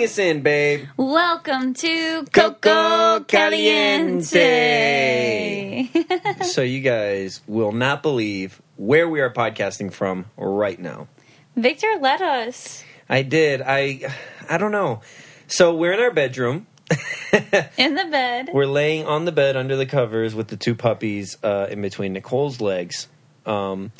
Bring us in, babe. Welcome to Coco. Caliente. so you guys will not believe where we are podcasting from right now. Victor, let us I did. I I don't know. So we're in our bedroom. in the bed. We're laying on the bed under the covers with the two puppies uh, in between Nicole's legs. Um,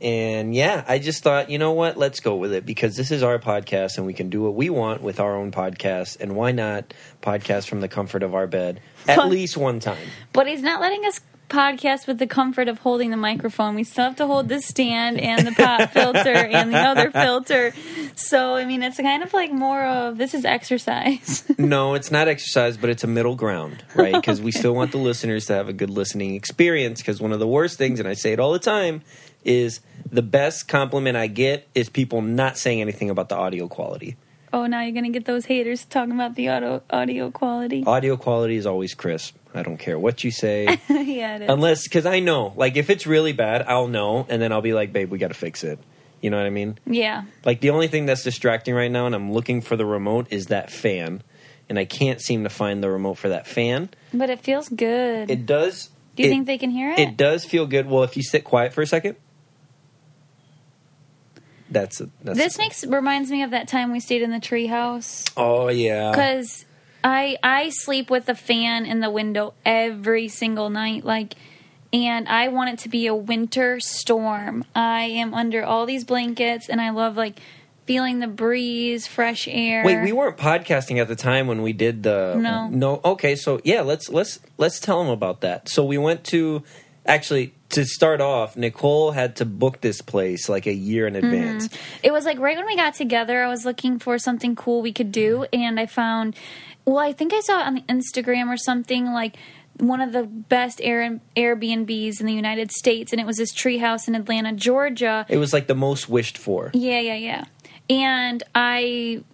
and yeah, I just thought, you know what? Let's go with it because this is our podcast and we can do what we want with our own podcast. And why not podcast from the comfort of our bed at Pod- least one time? But he's not letting us podcast with the comfort of holding the microphone. We still have to hold the stand and the pop filter and the other filter. So, I mean, it's kind of like more of this is exercise. No, it's not exercise, but it's a middle ground, right? Because we still want the listeners to have a good listening experience. Because one of the worst things, and I say it all the time, is the best compliment I get is people not saying anything about the audio quality. oh, now you're going to get those haters talking about the audio, audio quality. Audio quality is always crisp. I don't care what you say. yeah, it is. Unless, because I know, like, if it's really bad, I'll know, and then I'll be like, babe, we got to fix it. You know what I mean? yeah. Like, the only thing that's distracting right now, and I'm looking for the remote, is that fan. And I can't seem to find the remote for that fan. But it feels good. It does. Do you it- think they can hear it? It does feel good. Well, if you sit quiet for a second, that's that's. This makes reminds me of that time we stayed in the treehouse Oh yeah. because I I sleep with the fan in the window every single night, like, and I want it to be a winter storm. I am under all these blankets, and I love like feeling the breeze, fresh air. Wait, we weren't podcasting at the time when we did the. No. No. Okay, so yeah, let's let's let's tell them about that. So we went to, actually, to start off, Nicole had to book this place like a year in advance. Mm-hmm. It was like right when we got together, I was looking for something cool we could do, and I found, well, I think I saw it on the Instagram or something like one of the best Air- Airbnbs in the United States, and it was this treehouse in Atlanta, Georgia. It was like the most wished for. Yeah, yeah, yeah. And I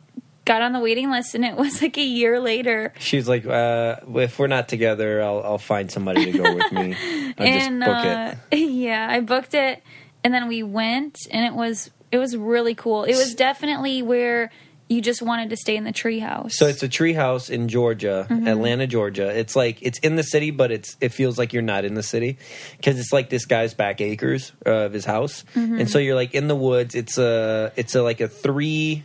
got on the waiting list, and it was like a year later. She's like, uh, if we're not together, I'll I'll find somebody to go with me. I'll and just book it. uh, yeah, I booked it, and then we went, and it was it was really cool. It was definitely where you just wanted to stay in the treehouse. So it's a treehouse in Georgia, Mm-hmm. Atlanta, Georgia. It's like it's in the city, but it's it feels like you're not in the city because it's like this guy's back acres uh, of his house, Mm-hmm. and so you're like in the woods. It's a it's a like a three.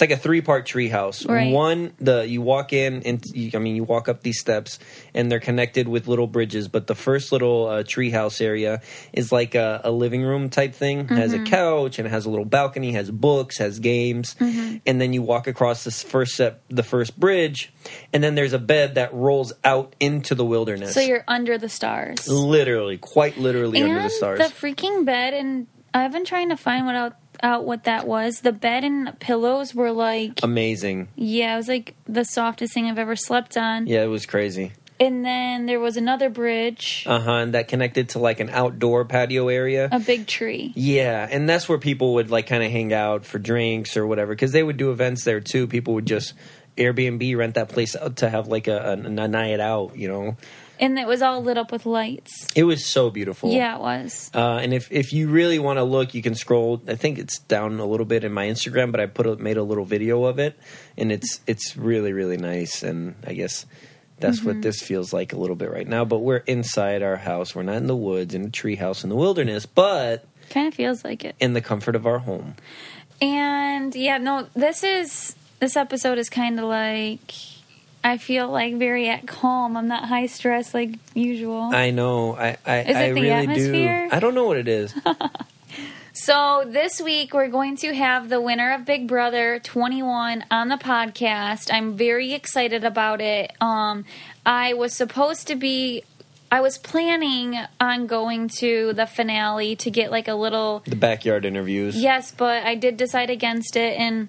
It's like a three part treehouse. Right. One, the you walk in and you, I mean you walk up these steps and they're connected with little bridges. But the first little uh, treehouse area is like a, a living room type thing. Has Mm-hmm. a couch and it has a little balcony, has books, has games. And then you walk across this first step, the first bridge, and then there's a bed that rolls out into the wilderness. so you're under the stars. literally, quite literally and under the stars. the freaking bed, and I've been trying to find what out, what that was. The bed and pillows were like, Amazing. yeah, it was like the softest thing I've ever slept on. Yeah, it was crazy. And then there was another bridge, Uh huh. And that connected to like an outdoor patio area. a big tree. Yeah, and that's where people would like kind of hang out for drinks or whatever because they would do events there too. People would just Airbnb rent that place out to have like a, a, a night out. You know, And it was all lit up with lights. it was so beautiful. Yeah, it was. Uh, and if, if you really want to look, you can scroll. I think it's down a little bit in my Instagram, but I put a, made a little video of it, and it's it's really really nice. And I guess that's Mm-hmm. what this feels like a little bit right now. But we're inside our house. We're not in the woods, in a tree house in the wilderness, but Kind of feels like it. in the comfort of our home. And yeah, no, this is this episode is kind of like I feel like very at calm. I'm not high stress like usual. I know. I I, Is it I the really atmosphere? do. I don't know what it is. So this week we're going to have the winner of Big Brother 21 on the podcast. I'm very excited about it. Um, I was supposed to be. I was planning on going to the finale to get like a little the backyard interviews. Yes, but I did decide against it and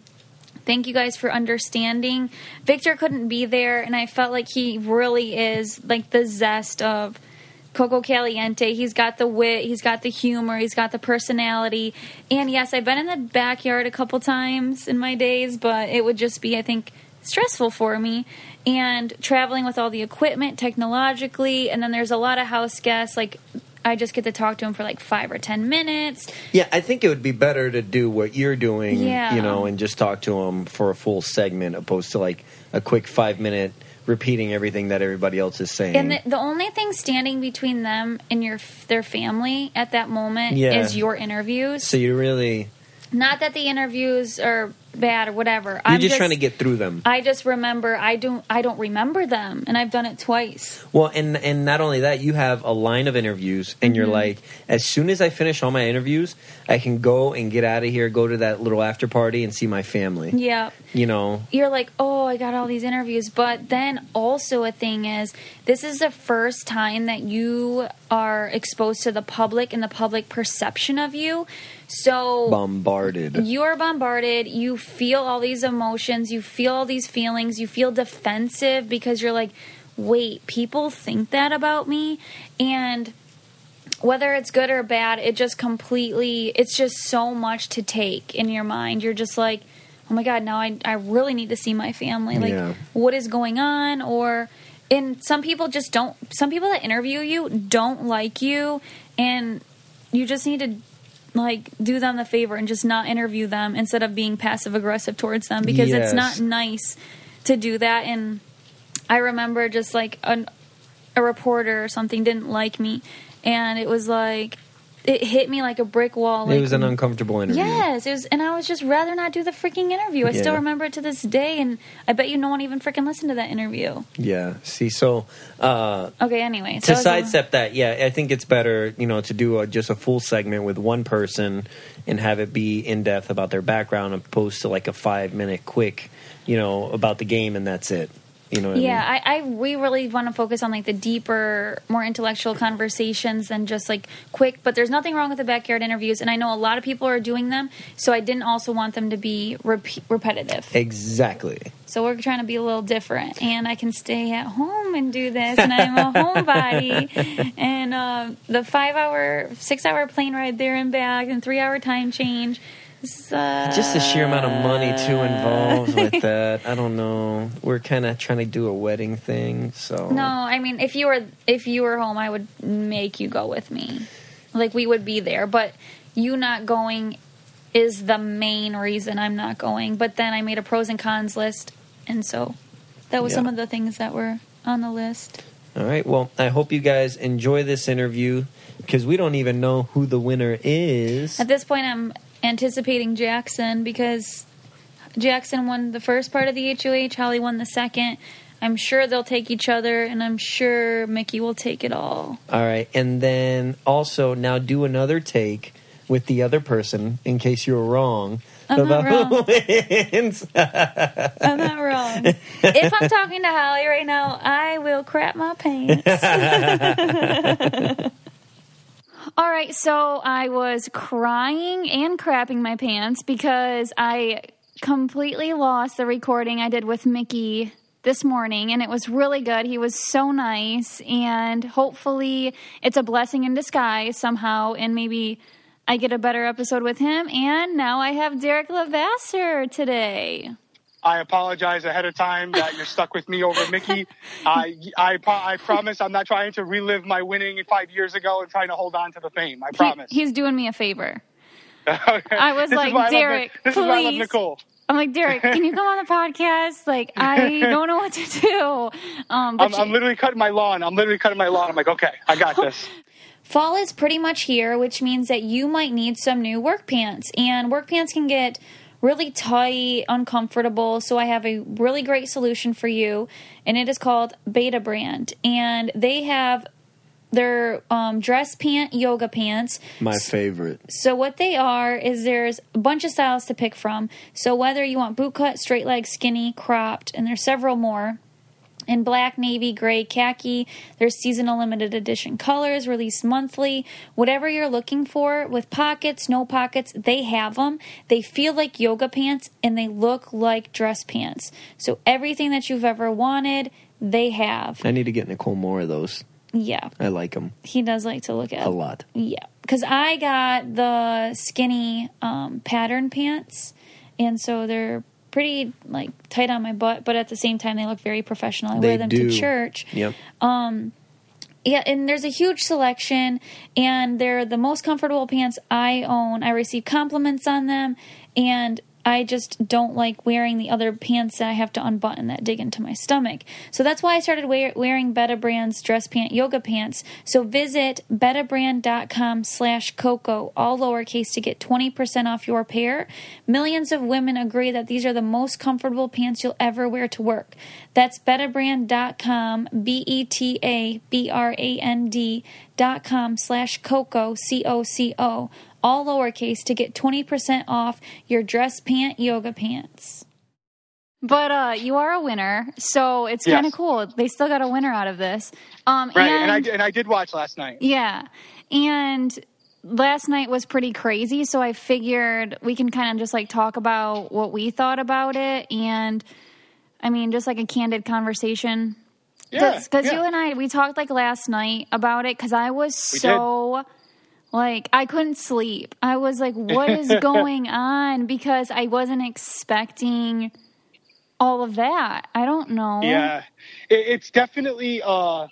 thank you guys for understanding. Victor couldn't be there and I felt like he really is like the zest of Coco Caliente. He's got the wit, he's got the humor, he's got the personality. And yes, I've been in the backyard a couple times in my days, but it would just be I think stressful for me and traveling with all the equipment technologically and then there's a lot of house guests like I just get to talk to him for like 5 or 10 minutes Yeah, I think it would be better to do what you're doing, Yeah. you know, and just talk to them for a full segment opposed to like a quick five minute repeating everything that everybody else is saying. And the, the only thing standing between them and your their family at that moment Yeah. is your interviews. so you really, Not that the interviews are bad or whatever. you're I'm just, trying to get through them. I just remember I don't I don't remember them, and I've done it twice. Well, and and not only that, you have a line of interviews, and Mm-hmm. you're like, as soon as I finish all my interviews, I can go and get out of here, go to that little after party, and see my family. Yeah. You know, You're like, oh, I got all these interviews. But then also a thing is, this is the first time that you are exposed to the public and the public perception of you. So bombarded. you are bombarded. You feel all these emotions. You feel all these feelings. You feel defensive because you're like wait people think that about me? And whether it's good or bad it just completely it's just so much to take in your mind. You're just like oh my god now i, I really need to see my family. Like Yeah. what is going on? Or and some people just don't some people that interview you don't like you and you just need to like do them the favor and just not interview them instead of being passive aggressive towards them because Yes. it's not nice to do that and i remember just like an, a reporter or something didn't like me and it was like it hit me like a brick wall like it was an uncomfortable interview. Yes, it was, and I was just rather not do the freaking interview. I Yeah. still remember it to this day, and I bet you no one even freaking listened to that interview. Yeah. See, so uh, Okay, anyway, so to was a- sidestep that, yeah, I think it's better, you know, to do a, just a full segment with one person and have it be in depth about their background, opposed to like a five minute quick, you know, about the game and that's it. You know yeah, I mean? I, I we really want to focus on like the deeper, more intellectual conversations than just like quick. But there's nothing wrong with the backyard interviews, and I know a lot of people are doing them. So I didn't also want them to be repetitive. Exactly. So we're trying to be a little different, and I can stay at home and do this, and I'm a homebody. And uh, the five-hour, six-hour plane ride there and back, and three-hour time change. Uh, Just the sheer amount of money too involved with that. I don't know. We're kind of trying to do a wedding thing, so No, I mean, if you were if you were home, I would make you go with me. Like we would be there, but you not going is the main reason I'm not going. But then I made a pros and cons list, and so that was Yeah. some of the things that were on the list. All right. Well, I hope you guys enjoy this interview because we don't even know who the winner is. At this point, I'm anticipating Jackson because Jackson won the first part of the HOH, Holly won the second. I'm sure they'll take each other, and I'm sure Mickey will take it all. All right. And then also now do another take with the other person in case you were wrong I'm not wrong. wins. I'm not wrong. if I'm talking to Holly right now, I will crap my pants. All right, so I was crying and crapping my pants because I completely lost the recording I did with Mickey this morning, and it was really good. He was so nice, and hopefully, it's a blessing in disguise somehow, and maybe I get a better episode with him. And now I have Derrick Levasseur today. I apologize ahead of time that you're stuck with me over Mickey. I, I, I promise I'm not trying to relive my winning five years ago and trying to hold on to the fame. I He- promise. he's doing me a favor. Okay. I was This is like, Derrick, this is why I love please. Nicole. I'm like, Derrick, can you come on the podcast? Like, I don't know what to do. Um, but I'm, I'm literally cutting my lawn. I'm literally cutting my lawn. I'm like, okay, I got this. fall is pretty much here, which means that you might need some new work pants. And work pants can get really tight, uncomfortable. So I have a really great solution for you, and it is called Betabrand, and they have their um, dress pant yoga pants. My favorite. So what they are is there's a bunch of styles to pick from. So whether you want boot cut, straight leg, skinny, cropped, and there's several more. In black, navy, gray, khaki, there's seasonal limited edition colors released monthly. Whatever you're looking for, with pockets, no pockets, they have them. They feel like yoga pants and they look like dress pants. So everything that you've ever wanted, they have. I need to get Nicole more of those. Yeah, I like them he does like to look at a lot. Yeah, because I got the skinny um, pattern pants, and so they're pretty like tight on my butt, but at the same time they look very professional. I They wear them do. to church. Yep. Um, yeah, and there's a huge selection, and they're the most comfortable pants I own. I receive compliments on them, and I just don't like wearing the other pants that I have to unbutton that dig into my stomach. So that's why I started wear- wearing Betabrand's dress pant yoga pants. So visit betabrand.com slash coco, all lowercase, to get 20% off your pair. Millions of women agree that these are the most comfortable pants you'll ever wear to work. That's betabrand.com, B E T A B R A N D dot com slash coco, all lowercase to get 20% off your dress pant yoga pants. But uh, you are a winner, so it's Yes. kind of cool. They still got a winner out of this. Um, Right, and, and I and I did watch last night. yeah. And last night was pretty crazy, so I figured we can kind of just like talk about what we thought about it and I mean just like a candid conversation. Yeah, Cuz yeah. you and I we talked like last night about it cuz I was We so like I couldn't sleep. I was like what is going on because I wasn't expecting all of that. I don't know. Yeah, it, it's definitely uh,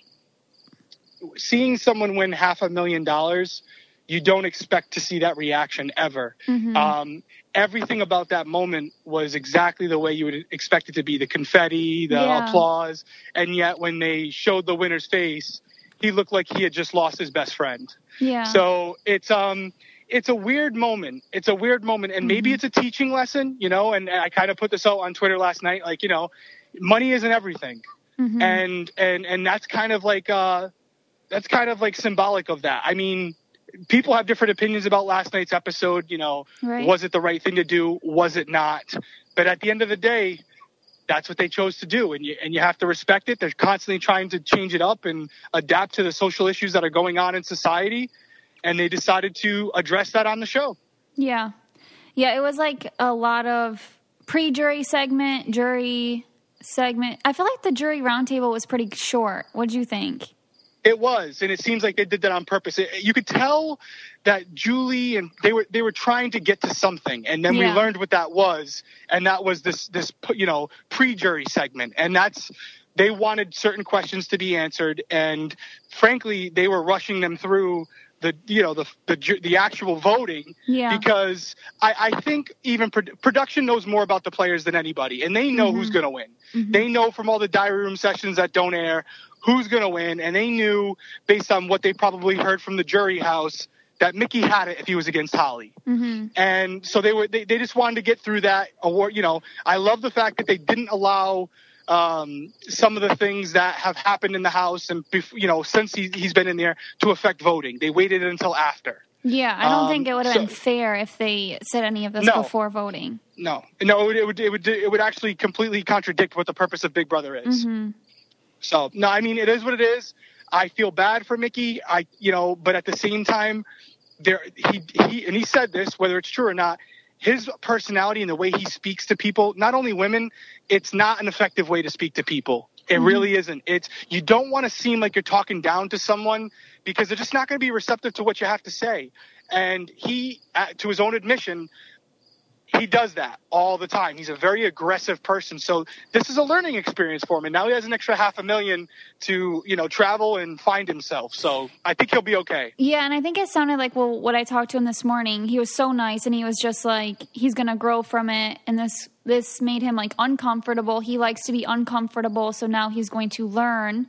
seeing someone win half a million dollars. You don't expect to see that reaction ever. Mm-hmm. Um, everything about that moment was exactly the way you would expect it to be: the confetti, the Yeah. applause, and yet when they showed the winner's face, he looked like he had just lost his best friend. Yeah. So it's um it's a weird moment. It's a weird moment, and maybe it's a teaching lesson, you know. And I kind of put this out on Twitter last night, like you know, money isn't everything, and and and that's kind of like uh that's kind of like symbolic of that. I mean, people have different opinions about last night's episode. You know, Right. was it the right thing to do? Was it not? But at the end of the day, that's what they chose to do, and you and you have to respect it. They're constantly trying to change it up and adapt to the social issues that are going on in society, and they decided to address that on the show. Yeah. Yeah, it was like a lot of pre jury segment, jury segment. I feel like the jury roundtable was pretty short. What did you think? It was, and it seems like they did that on purpose. It, you could tell that Julie and they were they were trying to get to something, and then we learned what that was, and that was this this you know pre-jury segment, and that's they wanted certain questions to be answered, and frankly, they were rushing them through the you know the the, the actual voting Yeah. because I, I think even pro- production knows more about the players than anybody, and they know who's mm-hmm. going to win. Mm-hmm. They know from all the diary room sessions that don't air who's going to win, and they knew based on what they probably heard from the jury house that Mickey had it if he was against Holly. Mm-hmm. And so they were they, they just wanted to get through that award. You know, I love the fact that they didn't allow um, some of the things that have happened in the house and bef- you know since he, he's been in there to affect voting. They waited until after. Yeah, I don't Um, think it would have so- been fair if they said any of this No. before voting. No, no, it would, it would it would it would actually completely contradict what the purpose of Big Brother is. So no, I mean it is what it is. I feel bad for Mickey. I you know, but at the same time, there he he and he said this whether it's true or not. His personality and the way he speaks to people, not only women, it's not an effective way to speak to people. It really isn't. It's you don't want to seem like you're talking down to someone because they're just not going to be receptive to what you have to say. And he, uh, to his own admission, he does that all the time. He's a very aggressive person. So this is a learning experience for him. And now he has an extra half a million to, you know, travel and find himself. So I think he'll be okay. Yeah, and I think it sounded like well, what I talked to him this morning. He was so nice, and he was just like he's gonna grow from it, and this this made him like uncomfortable. He likes to be uncomfortable, so now he's going to learn.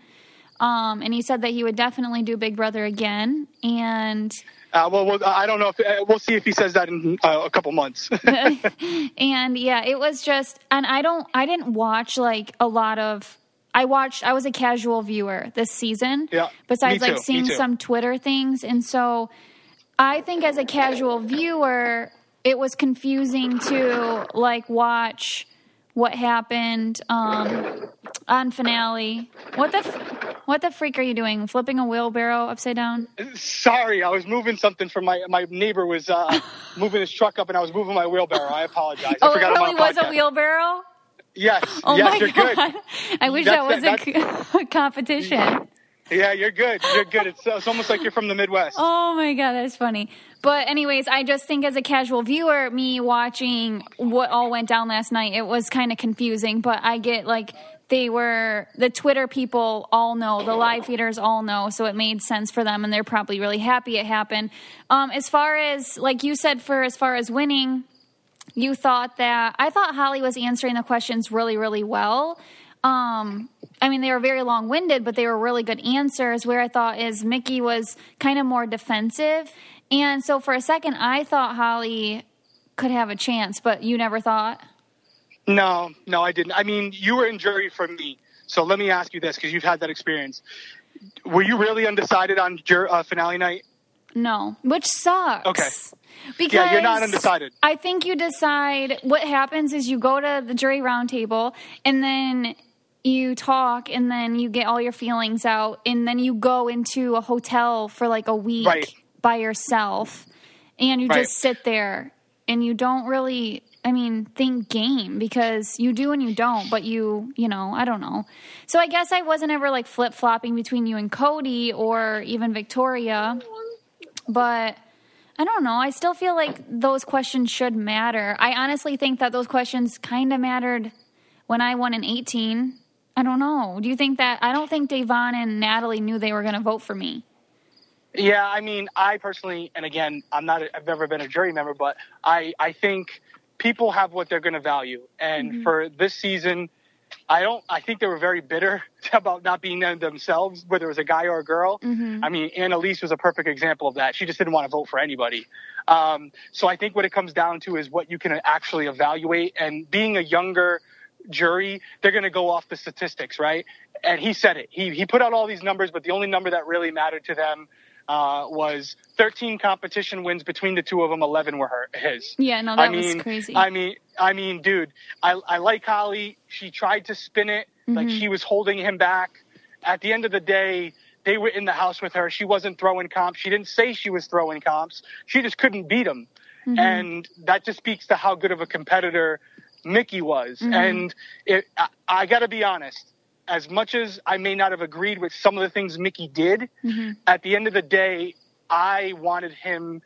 Um, and he said that he would definitely do Big Brother again. And Uh, well, well, I don't know if uh, we'll see if he says that in uh, a couple months. and yeah, it was just, and I don't, I didn't watch like a lot of. I watched. I was a casual viewer this season. Yeah, Besides, like seeing some Twitter things, and so I think as a casual viewer, it was confusing to like watch what happened um, on finale. What the, f- what the freak are you doing? Flipping a wheelbarrow upside down? Sorry, I was moving something from my my neighbor was uh, moving his truck up, and I was moving my wheelbarrow. I apologize. I oh, it forgot I'm really was a wheelbarrow. Yes, Oh yes, my you're god! good. I wish That's- that was a, a competition. Yeah, you're good. You're good. It's, it's almost like you're from the Midwest. Oh my god, that's funny. But anyways, I just think as a casual viewer, me watching what all went down last night, it was kind of confusing. But I get like they were the Twitter people all know, the live feeders all know, so it made sense for them, and they're probably really happy it happened. Um, as far as like you said, for as far as winning, you thought that I thought Holly was answering the questions really, really well. Um, I mean, they were very long winded, but they were really good answers. Where I thought is Mickey was kind of more defensive. And so for a second, I thought Holly could have a chance, but you never thought? No, no, I didn't. I mean, you were in jury for me. So let me ask you this, because you've had that experience. Were you really undecided on jur- uh, finale night? No, which sucks. Okay. Because Yeah, you're not undecided. I think you decide what happens is you go to the jury roundtable and then you talk and then you get all your feelings out and then you go into a hotel for like a week Right. by yourself and you Right. just sit there and you don't really I mean think game because you do and you don't but you you know I don't know. So I guess I wasn't ever like flip-flopping between you and Cody or even Victoria but I don't know. I still feel like those questions should matter. I honestly think that those questions kind of mattered when I won in 18. I don't know. Do you think that? I don't think Da'Vonne and Natalie knew they were going to vote for me. Yeah, I mean, I personally, and again, I'm not, I've never been a jury member, but I, I think people have what they're going to value. And for this season, I don't, I think they were very bitter about not being them themselves, whether it was a guy or a girl. I mean, Analyse was a perfect example of that. She just didn't want to vote for anybody. Um, so I think what it comes down to is what you can actually evaluate. And being a younger jury, they're going to go off the statistics, right? And he said it. He, he put out all these numbers, but the only number that really mattered to them uh, was 13 competition wins between the two of them. 11 were her, his. Yeah, no, I that was mean, crazy. I mean, I mean, dude, I, I like Holly. She tried to spin it like Mm-hmm. she was holding him back. At the end of the day, they were in the house with her. She wasn't throwing comps. She didn't say she was throwing comps. She just couldn't beat him. Mm-hmm. And that just speaks to how good of a competitor Mickey was. Mm-hmm. And it, I, I got to be honest. As much as I may not have agreed with some of the things Mickey did, Mm-hmm. at the end of the day, I wanted him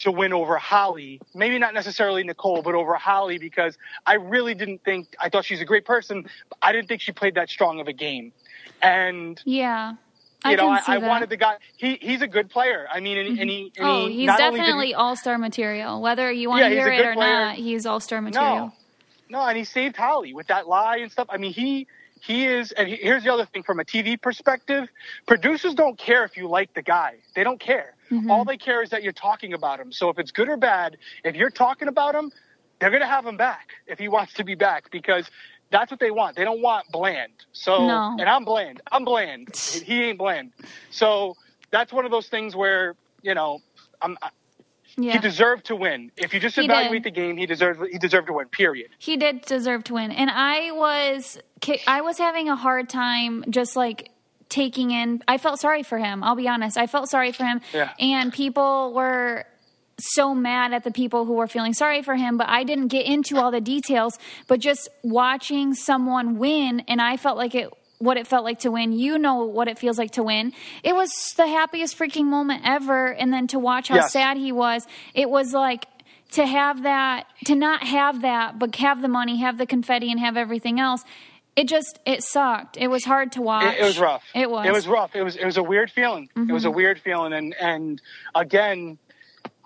to win over Holly. Maybe not necessarily Nicole, but over Holly because I really didn't think I thought she's a great person, but I didn't think she played that strong of a game. And yeah. you I know, I, I wanted the guy. He he's a good player. I mean, and, and he and Oh, he he's not only he- definitely all star material. Whether you want Yeah, to hear it or player. not, he's all star material. No, no, and he saved Holly with that lie and stuff. I mean, he he is. And he, here's the other thing from a TV perspective: producers don't care if you like the guy. They don't care. Mm-hmm. All they care is that you're talking about him. So if it's good or bad, if you're talking about him, they're gonna have him back if he wants to be back because. That's what they want. They don't want bland. So, No. and I'm bland. I'm bland. he ain't bland. So that's one of those things where you know, I'm, Yeah. he deserved to win. If you just He evaluate did. the game, he deserved he deserved to win. Period. he did deserve to win and i was i was having a hard time just like taking in i felt sorry for him i'll be honest i felt sorry for him Yeah. and people were so mad at the people who were feeling sorry for him but i didn't get into all the details but just watching someone win and i felt like it what it felt like to win you know what it feels like to win it was the happiest freaking moment ever and then to watch how Yes. sad he was it was like to have that to not have that but have the money have the confetti and have everything else it just it sucked it was hard to watch It, it was rough. it was Mm-hmm. It was rough. It was it was a weird feeling. It was a weird feeling, and and again,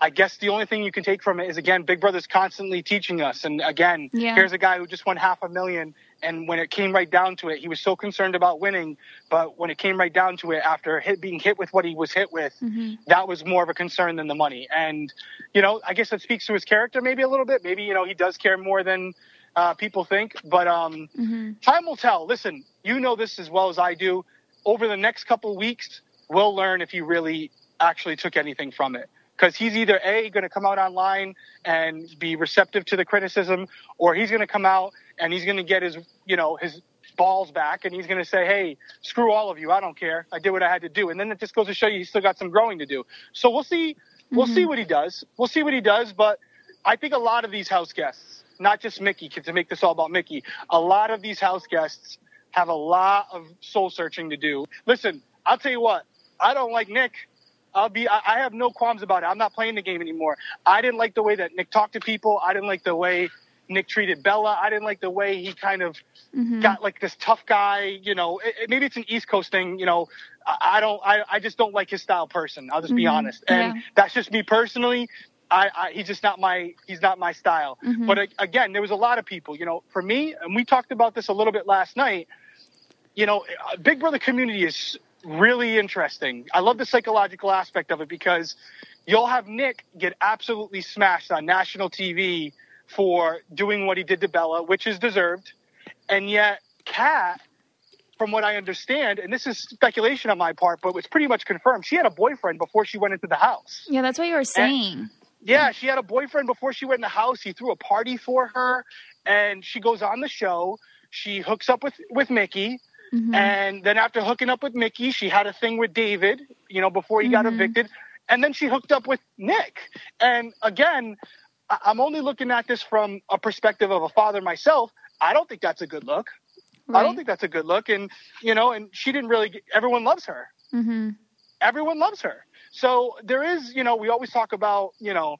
I guess the only thing you can take from it is again, Big Brother's constantly teaching us. And again, Yeah. here's a guy who just won half a million. And when it came right down to it, he was so concerned about winning. But when it came right down to it, after hit, being hit with what he was hit with, that was more of a concern than the money. And, you know, I guess that speaks to his character maybe a little bit. Maybe, you know, he does care more than uh, people think. But um, time will tell. Listen, you know this as well as I do. Over the next couple weeks, we'll learn if he really actually took anything from it. Because he's either A, going to come out online and be receptive to the criticism, or he's going to come out and he's going to get his, you know, his balls back and he's going to say, hey, screw all of you. I don't care. I did what I had to do. And then it just goes to show you he's still got some growing to do. So we'll see. We'll see mm-hmm. what he does. We'll see what he does. But I think a lot of these house guests, not just Mickey, to make this all about Mickey, a lot of these house guests have a lot of soul searching to do. Listen, I'll tell you what, I don't like Nick. I'll be, I, I have no qualms about it. I'm not playing the game anymore. I didn't like the way that Nick talked to people. I didn't like the way Nick treated Bella. I didn't like the way he kind of mm-hmm. got like this tough guy, you know, it, it- maybe it's an East Coast thing, you know, I, I don't, I, I just don't like his style person. I'll just be mm-hmm. honest. And Yeah. that's just me personally. I, I, he's just not my, he's not my style. Mm-hmm. But again, there was a lot of people, you know, for me, and we talked about this a little bit last night, you know, uh, Big Brother community is really interesting. I love the psychological aspect of it because you'll have Nick get absolutely smashed on national TV for doing what he did to Bella, which is deserved. And yet, Kat, from what I understand, and this is speculation on my part, but it's pretty much confirmed, she had a boyfriend before she went into the house. Yeah, that's what you were saying. Yeah, she had a boyfriend before she went in the house. He threw a party for her, and she goes on the show. She hooks up with with Mickey, and then after hooking up with Mickey, she had a thing with David. You know, before he got evicted, and then she hooked up with Nick. And again, I'm only looking at this from a perspective of a father myself. I don't think that's a good look. I don't think that's a good look. And you know, and she didn't really. Get, everyone loves her Mm-hmm. everyone loves her. So there is, you know, we always talk about, you know,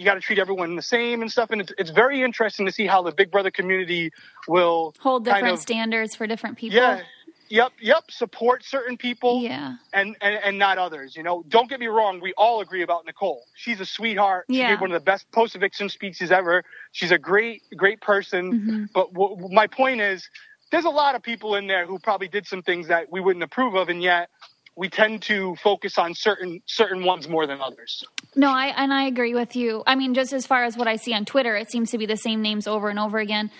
you got to treat everyone the same and stuff. And it's, it's very interesting to see how the Big Brother community will Hold kind different of- standards for different people. Yeah. Yep. Yep. Support certain people Yeah. and, and, and not others. You know, don't get me wrong. We all agree about Nicole. She's a sweetheart. She Yeah. gave one of the best post eviction speeches ever. She's a great, great person. Mm-hmm. But w- my point is, there's a lot of people in there who probably did some things that we wouldn't approve of, and yet we tend to focus on certain certain ones more than others. No, I and I agree with you. I mean, just as far as what I see on Twitter, it seems to be the same names over and over again.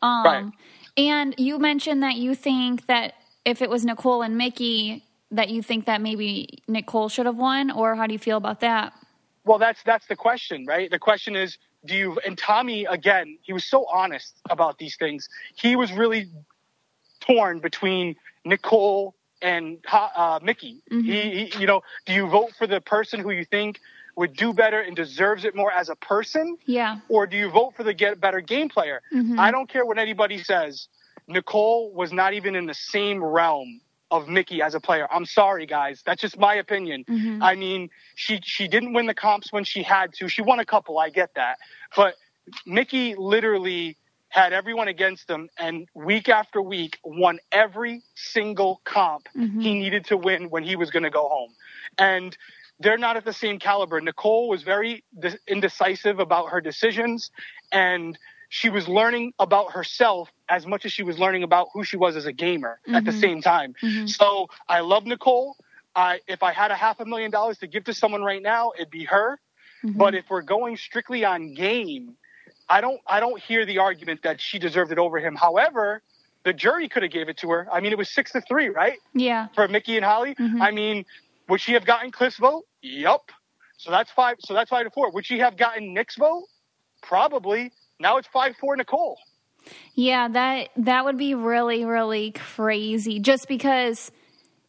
Um, Right. And you mentioned that you think that if it was Nicole and Mickey, that you think that maybe Nicole should have won, or how do you feel about that? Well, that's that's the question, right? The question is, do you? And Tommy again, he was so honest about these things. He was really torn between Nicole and uh, Mickey. Mm-hmm. He, he, you know, do you vote for the person who you think would do better and deserves it more as a person, Yeah. or do you vote for the get better game player? Mm-hmm. I don't care what anybody says. Nicole was not even in the same realm of Mickey as a player. I'm sorry, guys. That's just my opinion. Mm-hmm. I mean, she she didn't win the comps when she had to. She won a couple. I get that, but Mickey literally had everyone against him, and week after week won every single comp mm-hmm. he needed to win when he was going to go home. And they're not at the same caliber. Nicole was very de- indecisive about her decisions, and she was learning about herself as much as she was learning about who she was as a gamer at the mm-hmm. same time. Mm-hmm. So I love Nicole. I, if I had a half a million dollars to give to someone right now, it'd be her. But if we're going strictly on game, I don't I don't hear the argument that she deserved it over him. However, the jury could have gave it to her. I mean, it was six to three, right? Yeah. for Mickey and Holly. Mm-hmm. I mean, would she have gotten Cliff's vote? Yup. So that's five. So that's five to four. Would she have gotten Nick's vote? Probably. Now it's five four Nicole. Yeah, that that would be really really crazy just because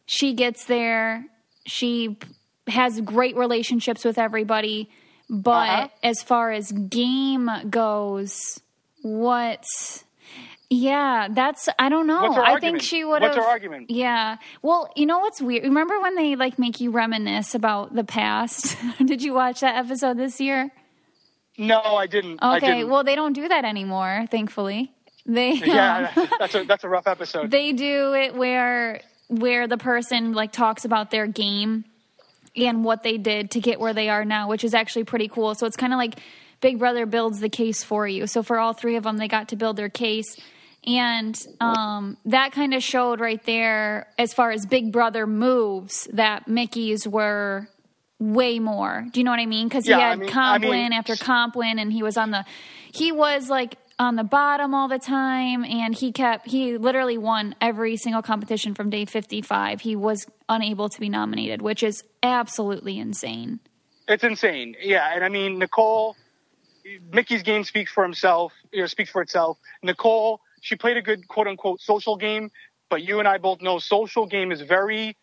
she gets there, she has great relationships with everybody, but Uh-huh. as far as game goes, what yeah, that's I don't know. I argument? think she would have What's her argument? Yeah. Well, you know what's weird? Remember when they like make you reminisce about the past? Did you watch that episode this year? No, I didn't. I Okay, didn't. well they don't do that anymore, thankfully. They yeah, that's a that's a rough episode. they do it where where the person like talks about their game and what they did to get where they are now, which is actually pretty cool. So it's kind of like Big Brother builds the case for you. So for all three of them, they got to build their case. And um, that kind of showed right there, as far as Big Brother moves, that Mickey's were way more. Do you know what I mean? Because Yeah, he I had mean- comp I mean- after comp win, and he was on the, he was like on the bottom all the time, and he kept, he literally won every single competition from day 55. He was unable to be nominated, which is absolutely insane. It's insane. Yeah, and I mean Nicole, Mickey's game speaks for himself. You know, speaks for itself. Nicole, she played a good quote unquote social game, but you and I both know social game is very,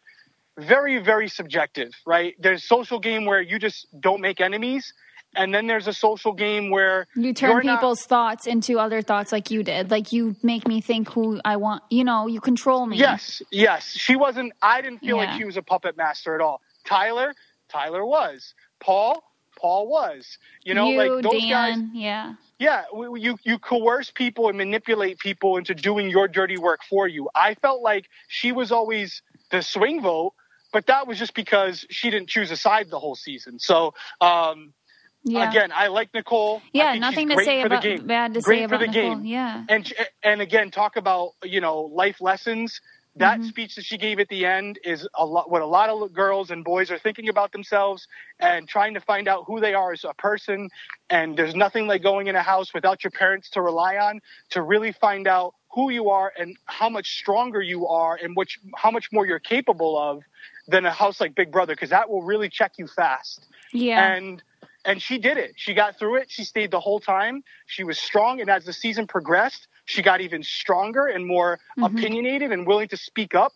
very, very subjective, right? There's social game where you just don't make enemies, and then there's a social game where You turn you're not- people's thoughts into other thoughts like you did. Like you make me think who I want, you know, you control me. Yes, yes. She wasn't. I didn't feel Yeah. like she was a puppet master at all. Tyler, Tyler was. Paul, Paul was. You know, you, like those Dan, guys. yeah. Yeah, you you coerce people and manipulate people into doing your dirty work for you. I felt like she was always the swing vote, but that was just because she didn't choose a side the whole season. So, um, Yeah. again, I like Nicole. Yeah, nothing to say for about the game. bad to great say for about the Nicole. game. Yeah. And and again, talk about you know life lessons. That Mm-hmm. speech that she gave at the end is a lot what a lot of girls and boys are thinking about themselves and trying to find out who they are as a person. And there's nothing like going in a house without your parents to rely on to really find out who you are and how much stronger you are and which how much more you're capable of than a house like Big Brother because that will really check you fast Yeah. and and she did it. She got through it. She stayed the whole time. She was strong, and as the season progressed, she got even stronger and more opinionated and willing to speak up.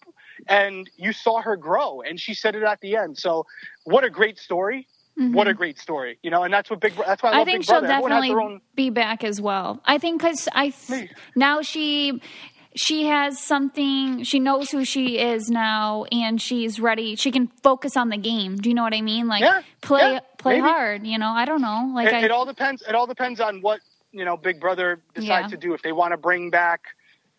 And you saw her grow, and she said it at the end. So, what a great story! What a great story, you know. And that's what Big. That's why I, Mm-hmm. I think Big she'll Brother. Definitely own. be back as well. I think because I th- now she she has something. She knows who she is now, and she's ready. She can focus on the game. Do you know what I mean? Like Yeah, play yeah, play maybe. hard. You know, I don't know. Like It, I it all depends. It all depends on what you know. Big Brother decides Yeah. to do. If they want to bring back,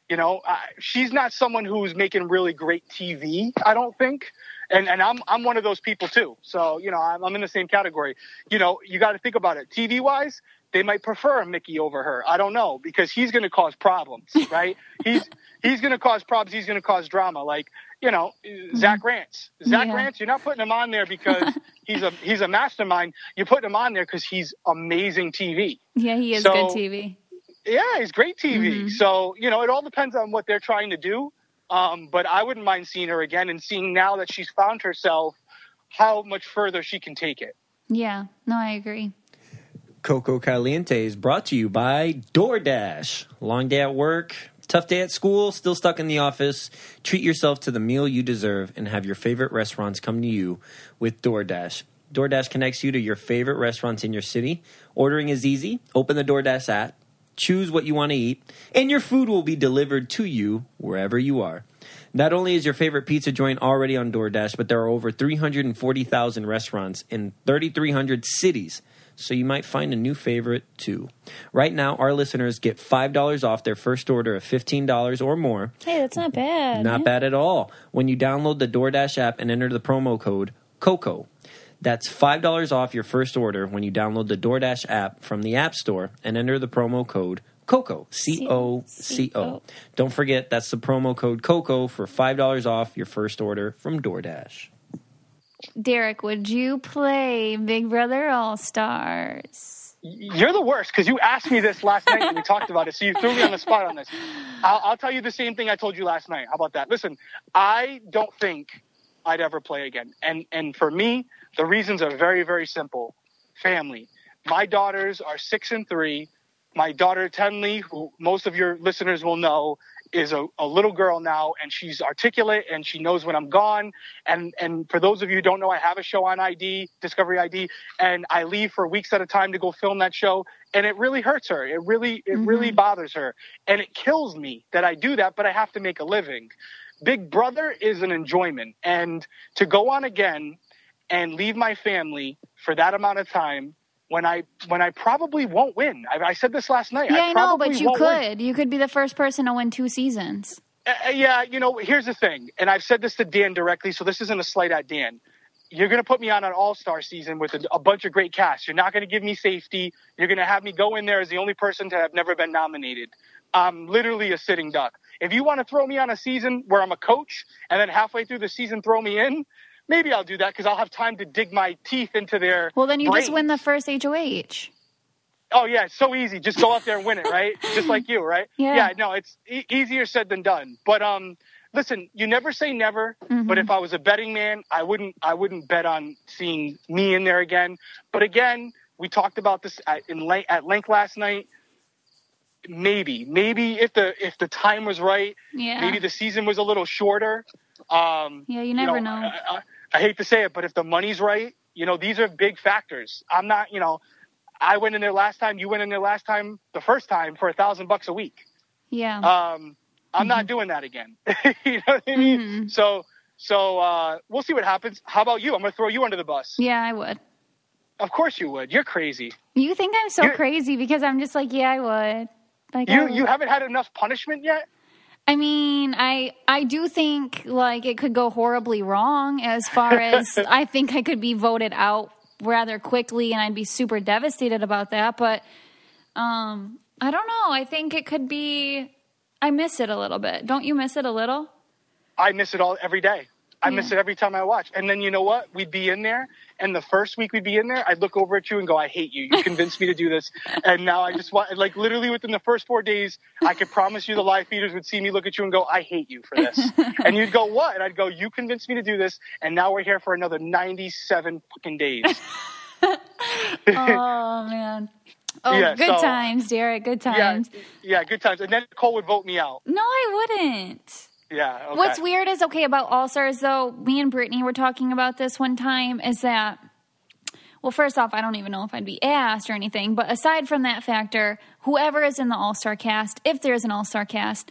you know, uh, she's not someone who's making really great TV. I don't think. And and I'm I'm one of those people too. So you know, I'm, I'm in the same category. You know, you got to think about it. TV wise, they might prefer Mickey over her. I don't know because he's going to cause problems, right? he's he's going to cause problems. He's going to cause drama. Like you know, Zach Rance. Zach Yeah. Rance. You're not putting him on there because he's a he's a mastermind. You're putting him on there because he's amazing TV. yeah, he is So- good TV. Yeah, he's great TV. Mm-hmm. So you know, it all depends on what they're trying to do. Um, but I wouldn't mind seeing her again and seeing now that she's found herself, how much further she can take it. Yeah, no, I agree. Coco Caliente is brought to you by DoorDash. Long day at work, tough day at school, still stuck in the office. Treat yourself to the meal you deserve and have your favorite restaurants come to you with DoorDash. DoorDash connects you to your favorite restaurants in your city. Ordering is easy. Open the DoorDash app, choose what you want to eat, and your food will be delivered to you wherever you are. Not only is your favorite pizza joint already on DoorDash, but there are over 340,000 restaurants in 3,300 cities. So you might find a new favorite too. Right now, our listeners get $5 off their first order of $15 or more. Hey, that's not bad. Not eh? bad at all. When you download the DoorDash app and enter the promo code COCO. That's $5 off your first order when you download the DoorDash app from the App Store and enter the promo code COCO. C O C O. Don't forget, that's the promo code COCO for $5 off your first order from DoorDash. Derrick, would you play Big Brother All Stars? You're the worst because you asked me this last night and we talked about it. So you threw me on the spot on this. I'll, I'll tell you the same thing I told you last night. How about that? Listen, I don't think I'd ever play again. And and for me, the reasons are very very simple. Family. My daughters are six and three. My daughter Tenley, who most of your listeners will know, is a, a little girl now, and she's articulate and she knows when I'm gone. And and for those of you who don't know, I have a show on ID, Discovery ID, and I leave for weeks at a time to go film that show, and it really hurts her. It really it mm-hmm. really bothers her, and it kills me that I do that, but I have to make a living. Big Brother is an enjoyment, and to go on again and leave my family for that amount of time when I when I probably won't win. I, I said this last night. Yeah, I, know, but you won't win. could. You could be the first person to win two seasons. Uh, yeah, you know, here's the thing, and I've said this to Dan directly, so this isn't a slight at Dan. you're going to put me on an all star season with a, a, bunch of great casts. You're not going to give me safety. You're going to have me go in there as the only person to have never been nominated. I'm literally a sitting duck. If you want to throw me on a season where I'm a coach and then halfway through the season throw me in, maybe I'll do that because I'll have time to dig my teeth into their. Well, then you brains. just win the first HOH. Oh yeah, it's so easy. Just go out there and win it, right? just like you, right? Yeah. Yeah. No, it's e- easier said than done. But um, listen, you never say never. Mm-hmm. But if I was a betting man, I wouldn't. I wouldn't bet on seeing me in there again. But again, we talked about this at, in length, at length last night. Maybe, maybe if the if the time was right, Yeah. maybe the season was a little shorter. Um, Yeah, you never know. know. I, I, I hate to say it, but if the money's right, you know, these are big factors. I'm not, you know, I went in there last time. You went in there last time, the first time for a thousand bucks a week. Yeah. Um, I'm not doing that again. you know what I mean? Mhm. So, so uh, we'll see what happens. How about you? I'm going to throw you under the bus. yeah, I would. Of course you would. You're crazy. You think I'm so You're- crazy because I'm just like, yeah, I would. Like, You would. you haven't had enough punishment yet. I mean, I I do think like it could go horribly wrong as far as I think I could be voted out rather quickly and I'd be super devastated about that, but um I don't know. I think it could be I miss it a little bit. Don't you miss it a little? I miss it all every day. I miss it every time I watch. And then you know what? We'd be in there, and the first week we'd be in there, I'd look over at you and go, "I hate you. You convinced me to do this." And now I just want, like, literally within the first four days, I could promise you the live feeders would see me look at you and go, "I hate you for this." and you'd go, "What?" And I'd go, "You convinced me to do this, and now we're here for another ninety-seven fucking days." oh man. Oh, Yeah, good so- times, Derrick. Good times. yeah, good times. And then Cole would vote me out. No, I wouldn't. Yeah. Okay. What's weird is okay about All Stars though. Me and Brittany were talking about this one time. Is that well? First off, I don't even know if I'd be asked or anything. But aside from that factor, whoever is in the All Star cast, if there's an All Star cast,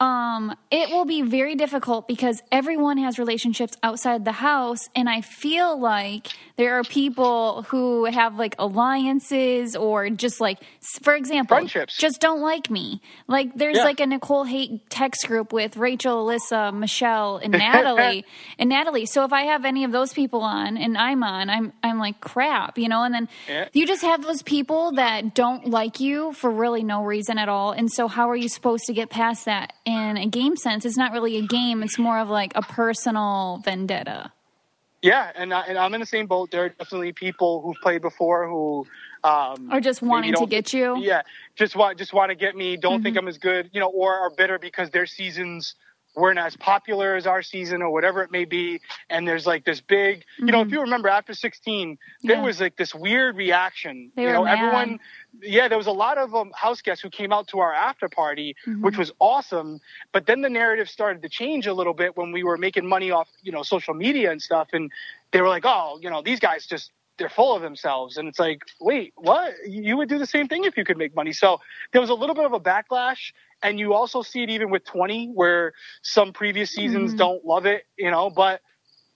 um, it will be very difficult because everyone has relationships outside the house, and I feel like there are people who have like alliances or just like, for example, Friendships. just don't like me. Like there's Yeah. like a Nicole hate text group with Rachel, Alyssa, Michelle, and Natalie, and Natalie. So if I have any of those people on and I'm on, I'm I'm like crap, you know. And then Yeah. you just have those people that don't like you for really no reason at all. And so how are you supposed to get past that? In a game sense, it's not really a game. It's more of like a personal vendetta. Yeah, and I, and I'm in the same boat. There are definitely people who've played before who um, Or just wanting to get you. Yeah, just want just want to get me. Don't think Mm-hmm. I'm as good, you know, or are bitter because their seasons weren't as popular as our season or whatever it may be. And there's like this big, you know, if you remember after 16, there Mm-hmm. Yeah. was like this weird reaction. They you know, mad. everyone. Yeah, there was a lot of um, house guests who came out to our after party, Mm-hmm. which was awesome. But then the narrative started to change a little bit when we were making money off, you know, social media and stuff. And they were like, oh, you know, these guys just they're full of themselves. And it's like, wait, what? You would do the same thing if you could make money. So there was a little bit of a backlash. And you also see it even with 20, where some previous seasons don't love it, you know, but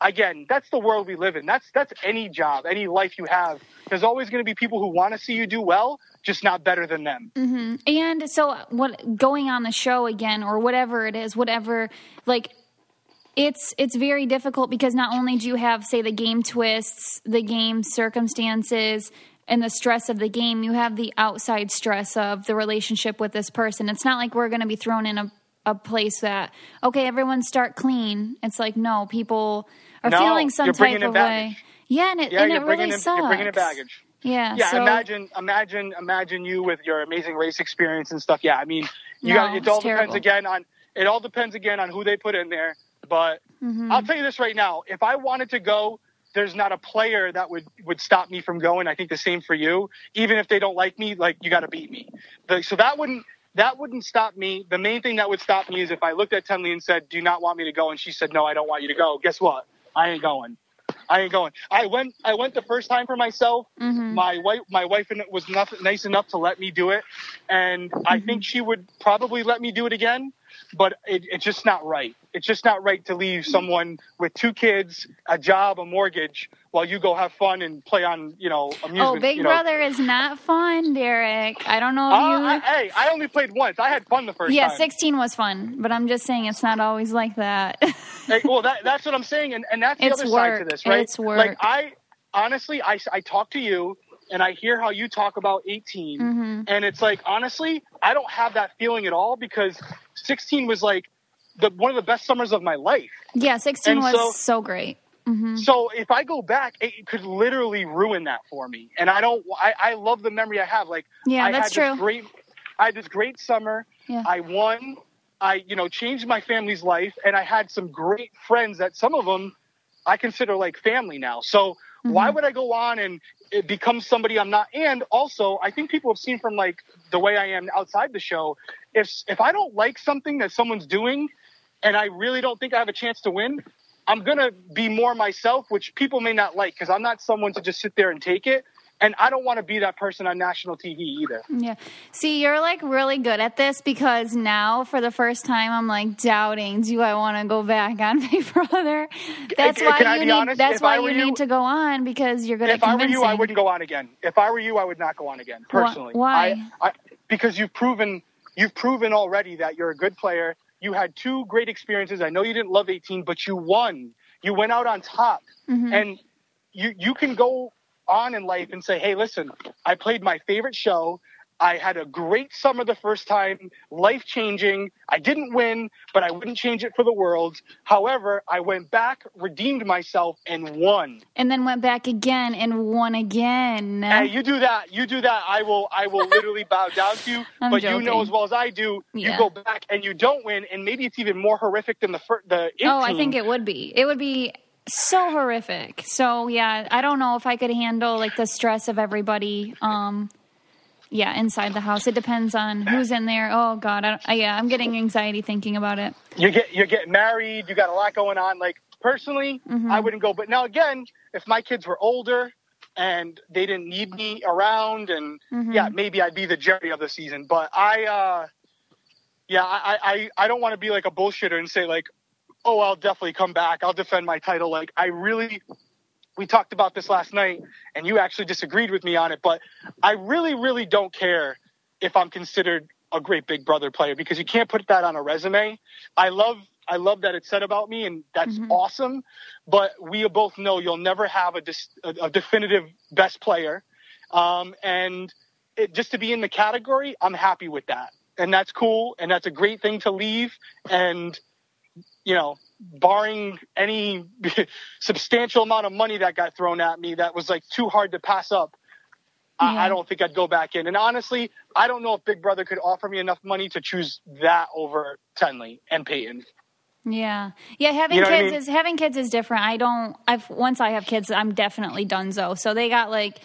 again, that's the world we live in. That's that's any job, any life you have. There's always going to be people who want to see you do well, just not better than them. mm-hmm. And so, what going on the show again, or whatever it is, whatever, like it's it's very difficult because not only do you have, say, the game twists, the game circumstances, and the stress of the game, you have the outside stress of the relationship with this person. It's not like we're going to be thrown in a a place that okay, everyone start clean. It's like no, people are No, feeling some type of way. Yeah, and it, Yeah, and it really in sucks. you're bringing in baggage. Yeah, Yeah, so, imagine, imagine, imagine you with your amazing race experience and stuff. Yeah, I mean, you No, got it. All terrible. depends again on it. All depends again on who they put in there. But Mm-hmm. I'll tell you this right now: if I wanted to go, there's not a player that would would stop me from going. I think the same for you. Even if they don't like me, like you got to beat me. The, so that wouldn't that wouldn't stop me. The main thing that would stop me is if I looked at Tenley and said, "Do you not want me to go?" and she said, "No, I don't want you to go." Guess what? I ain't going. I ain't going. I went. I went the first time for myself. Mm-hmm. My wife, my wife, was enough, nice enough to let me do it, and I mm-hmm. think she would probably let me do it again. but it, it's just not right. It's just not right to leave someone with two kids, a job, a mortgage, while you go have fun and play on, you know, amusement. Oh, Big you know. Brother is not fun, Derrick. I don't know if Uh, you. I, hey, I only played once. I had fun the first yeah, time. 16 was fun, but I'm just saying it's not always like that. Hey, well, that, that's what I'm saying, and, and that's the It's other side to this, right? It's work. Like I, honestly, I, I talk to you, and I hear how you talk about 18, Mm-hmm. and it's like honestly, I don't have that feeling at all because 16 was like the one of the best summers of my life. yeah, 16 And was so- so, great. So if I go back, it could literally ruin that for me, and I don't. I, I love the memory I have. Like Yeah, I that's had true. This great, I had this great summer. Yeah. I won. I you know changed my family's life, and I had some great friends that some of them I consider like family now. So why Mm-hmm. would I go on and it become somebody I'm not? And also, I think people have seen from like the way I am outside the show. If if I don't like something that someone's doing, and I really don't think I have a chance to win, I'm gonna be more myself, which people may not like because I'm not someone to just sit there and take it. And I don't want to be that person on national TV either. Yeah. See, you're like really good at this because now for the first time I'm like doubting, do I want to go back on Big Brother? That's why can you be need honest? that's If why you you- need to go on because you're good if at I were you, I wouldn't go on again. If I were you, I would not go on again. Personally, why? I, I, because you've proven you've proven already that you're a good player. You had two great experiences. I know you didn't love 18, but you won. You went out on top, Mm-hmm. and you you can go on in life and say, "Hey, listen, I played my favorite show." I had a great summer the first time, life changing. I didn't win, but I wouldn't change it for the world. However, I went back, redeemed myself, and won. and then went back again and won again. Hey, you do that. You do that. I will. I will literally bow down to you. I'm but you know as well as I do. Yeah. You go back and you don't win, and maybe it's even more horrific than the fir- the. oh, I think it would be. It would be so horrific. So yeah, I don't know if I could handle like the stress of everybody. Um, yeah, inside the house. It depends on who's in there. Oh God, I uh, yeah, I'm getting anxiety thinking about it. you get you're getting married. You got a lot going on. Like personally, Mm-hmm. I wouldn't go. But now again, if my kids were older and they didn't need me around, and Mm-hmm. yeah, maybe I'd be the Jerry of the season. But I, uh yeah, I I I don't want to be like a bullshitter and say like, oh, I'll definitely come back. I'll defend my title. Like I really. We talked about this last night, and you actually disagreed with me on it. But I really, really don't care if I'm considered a great Big Brother player because you can't put that on a resume. I love I love that it's said about me, and that's awesome. But we both know you'll never have a, dis, a, a definitive best player, um, and it, just to be in the category, I'm happy with that, and that's cool, and that's a great thing to leave. And you know, barring any substantial amount of money that got thrown at me, that was like too hard to pass up. I, Yeah. I don't think I'd go back in. And honestly, I don't know if Big Brother could offer me enough money to choose that over Tenley and Peyton. Yeah, yeah. Having You know what I kids mean? is having kids is different. I don't. I've once I have kids, I'm definitely done so. So they got like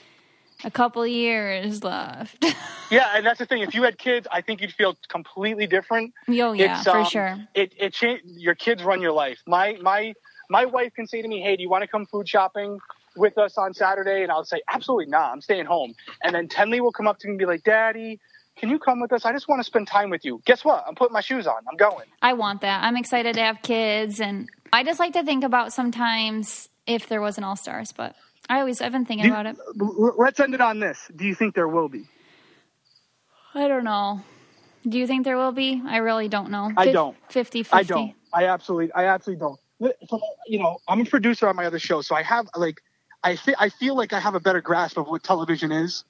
a couple years left. Yeah, and that's the thing. If you had kids, I think you'd feel completely different. oh yeah, It's, for um, sure. It it cha- your kids run your life. My my my wife can say to me, "Hey, do you want to come food shopping with us on Saturday?" And I'll say, "Absolutely not. I'm staying home." And then Tenley will come up to me and be like, "Daddy, can you come with us? I just want to spend time with you." Guess what? I'm putting my shoes on. I'm going. I want that. I'm excited to have kids, and I just like to think about sometimes if there was an All Stars, but I always I've been thinking about it. Let's end it on this. Do you think there will be? I don't know. Do you think there will be? I really don't know. I don't. 50 50. I don't. I absolutely, I absolutely don't. You know, I'm a producer on my other show, so I have like, I fe- I feel like I have a better grasp of what television is.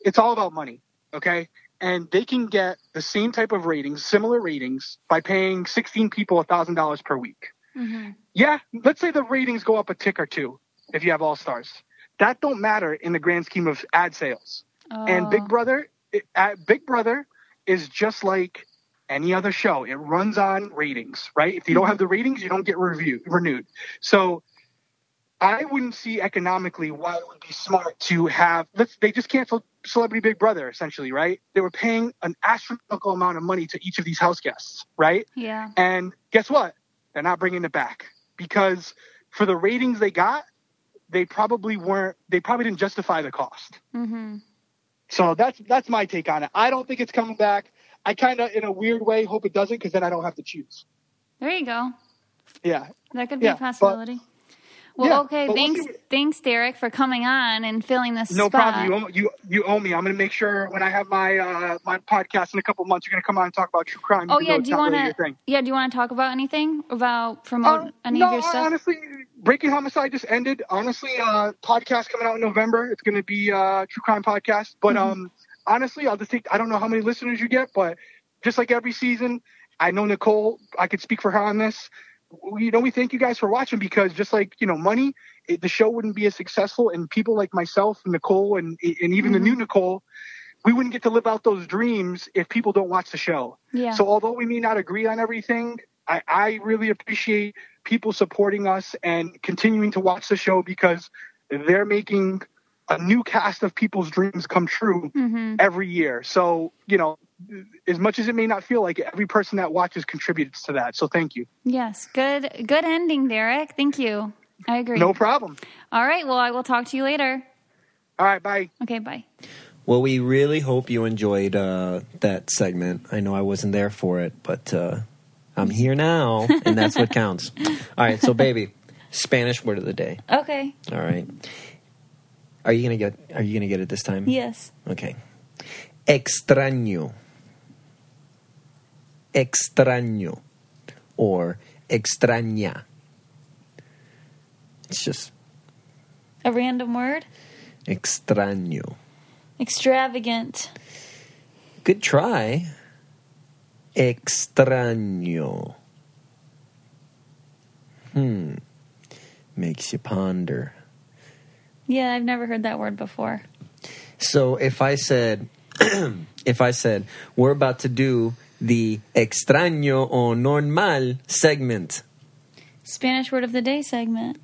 It's all about money, okay? And they can get the same type of ratings, similar ratings, by paying 16 people thousand dollars per week. Mm-hmm. Yeah, let's say the ratings go up a tick or two if you have all stars. That don't matter in the grand scheme of ad sales. And Big Brother, it, uh, Big Brother is just like any other show. It runs on ratings, right? If you don't have the ratings, you don't get renewed. So I wouldn't see economically why it would be smart to have. Let's. They just canceled Celebrity Big Brother, essentially, right? They were paying an astronomical amount of money to each of these house guests, right? Yeah. And guess what? They're not bringing it back because for the ratings they got, they probably weren't. They probably didn't justify the cost. Mm-hmm. So that's that's my take on it. I don't think it's coming back. I kind of, in a weird way, hope it doesn't because then I don't have to choose. There you go. Yeah. That could be Yeah, a but- possibility. well, Yeah, okay. but we'll Thanks, thanks, Derrick, for coming on and filling this No spot. problem. You owe, you you owe me. I'm going to make sure when I have my uh, my podcast in a couple months, you're going to come on and talk about true crime. Oh yeah. Do you want to? Yeah. Do you want to talk about anything about promote Uh, any no, of your stuff? honestly, Breaking Homicide just ended. Honestly, uh, podcast coming out in November. It's going to be uh, true crime podcast. But Mm-hmm. um, honestly, I'll just take. I don't know how many listeners you get, but just like every season, I know Nicole. I could speak for her on this. We- You know, we thank you guys for watching because just like you know, money, it, the show wouldn't be as successful, and people like myself, Nicole, and and even the Mm-hmm. new Nicole. We wouldn't get to live out those dreams if people don't watch the show. yeah. So although we may not agree on everything, I, I really appreciate people supporting us and continuing to watch the show because they're making a new cast of people's dreams come true hmm every year. So, you know, as much as it may not feel like it, every person that watches contributes to that. So thank you. Yes. Good. Good ending, Derrick. Thank you. I agree. No problem. All right. Well, I will talk to you later. All right, bye. Okay. Bye. Well, we really hope you enjoyed uh, that segment. I know I wasn't there for it, but uh, I'm here now, and that's what counts. All right, so baby, Spanish word of the day. Okay. All right, are you gonna get? Are you gonna get it this time? Yes. Okay. Extraño. Extraño, or extraña. It's just A random word. extraño. Extravagant. Good try. Extraño. Hmm. Makes you ponder. Yeah, I've never heard that word before. So if I said, if I said, we're about to do the extraño o normal segment. Spanish word of the day segment.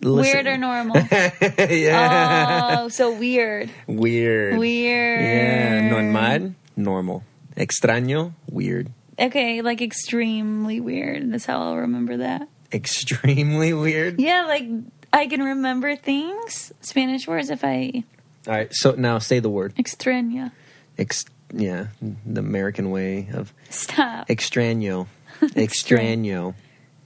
Listen- Weird or normal? yeah. oh, so weird. Weird. Weird. Yeah. Normal. Normal. Extraño. Weird. Okay, like extremely weird. That's how I'll remember that. Extremely weird. Yeah, like I can remember things, Spanish words, if I All right. So now say the word. Extraño. Ex- yeah. The American way of Stop. extraño. Extraño.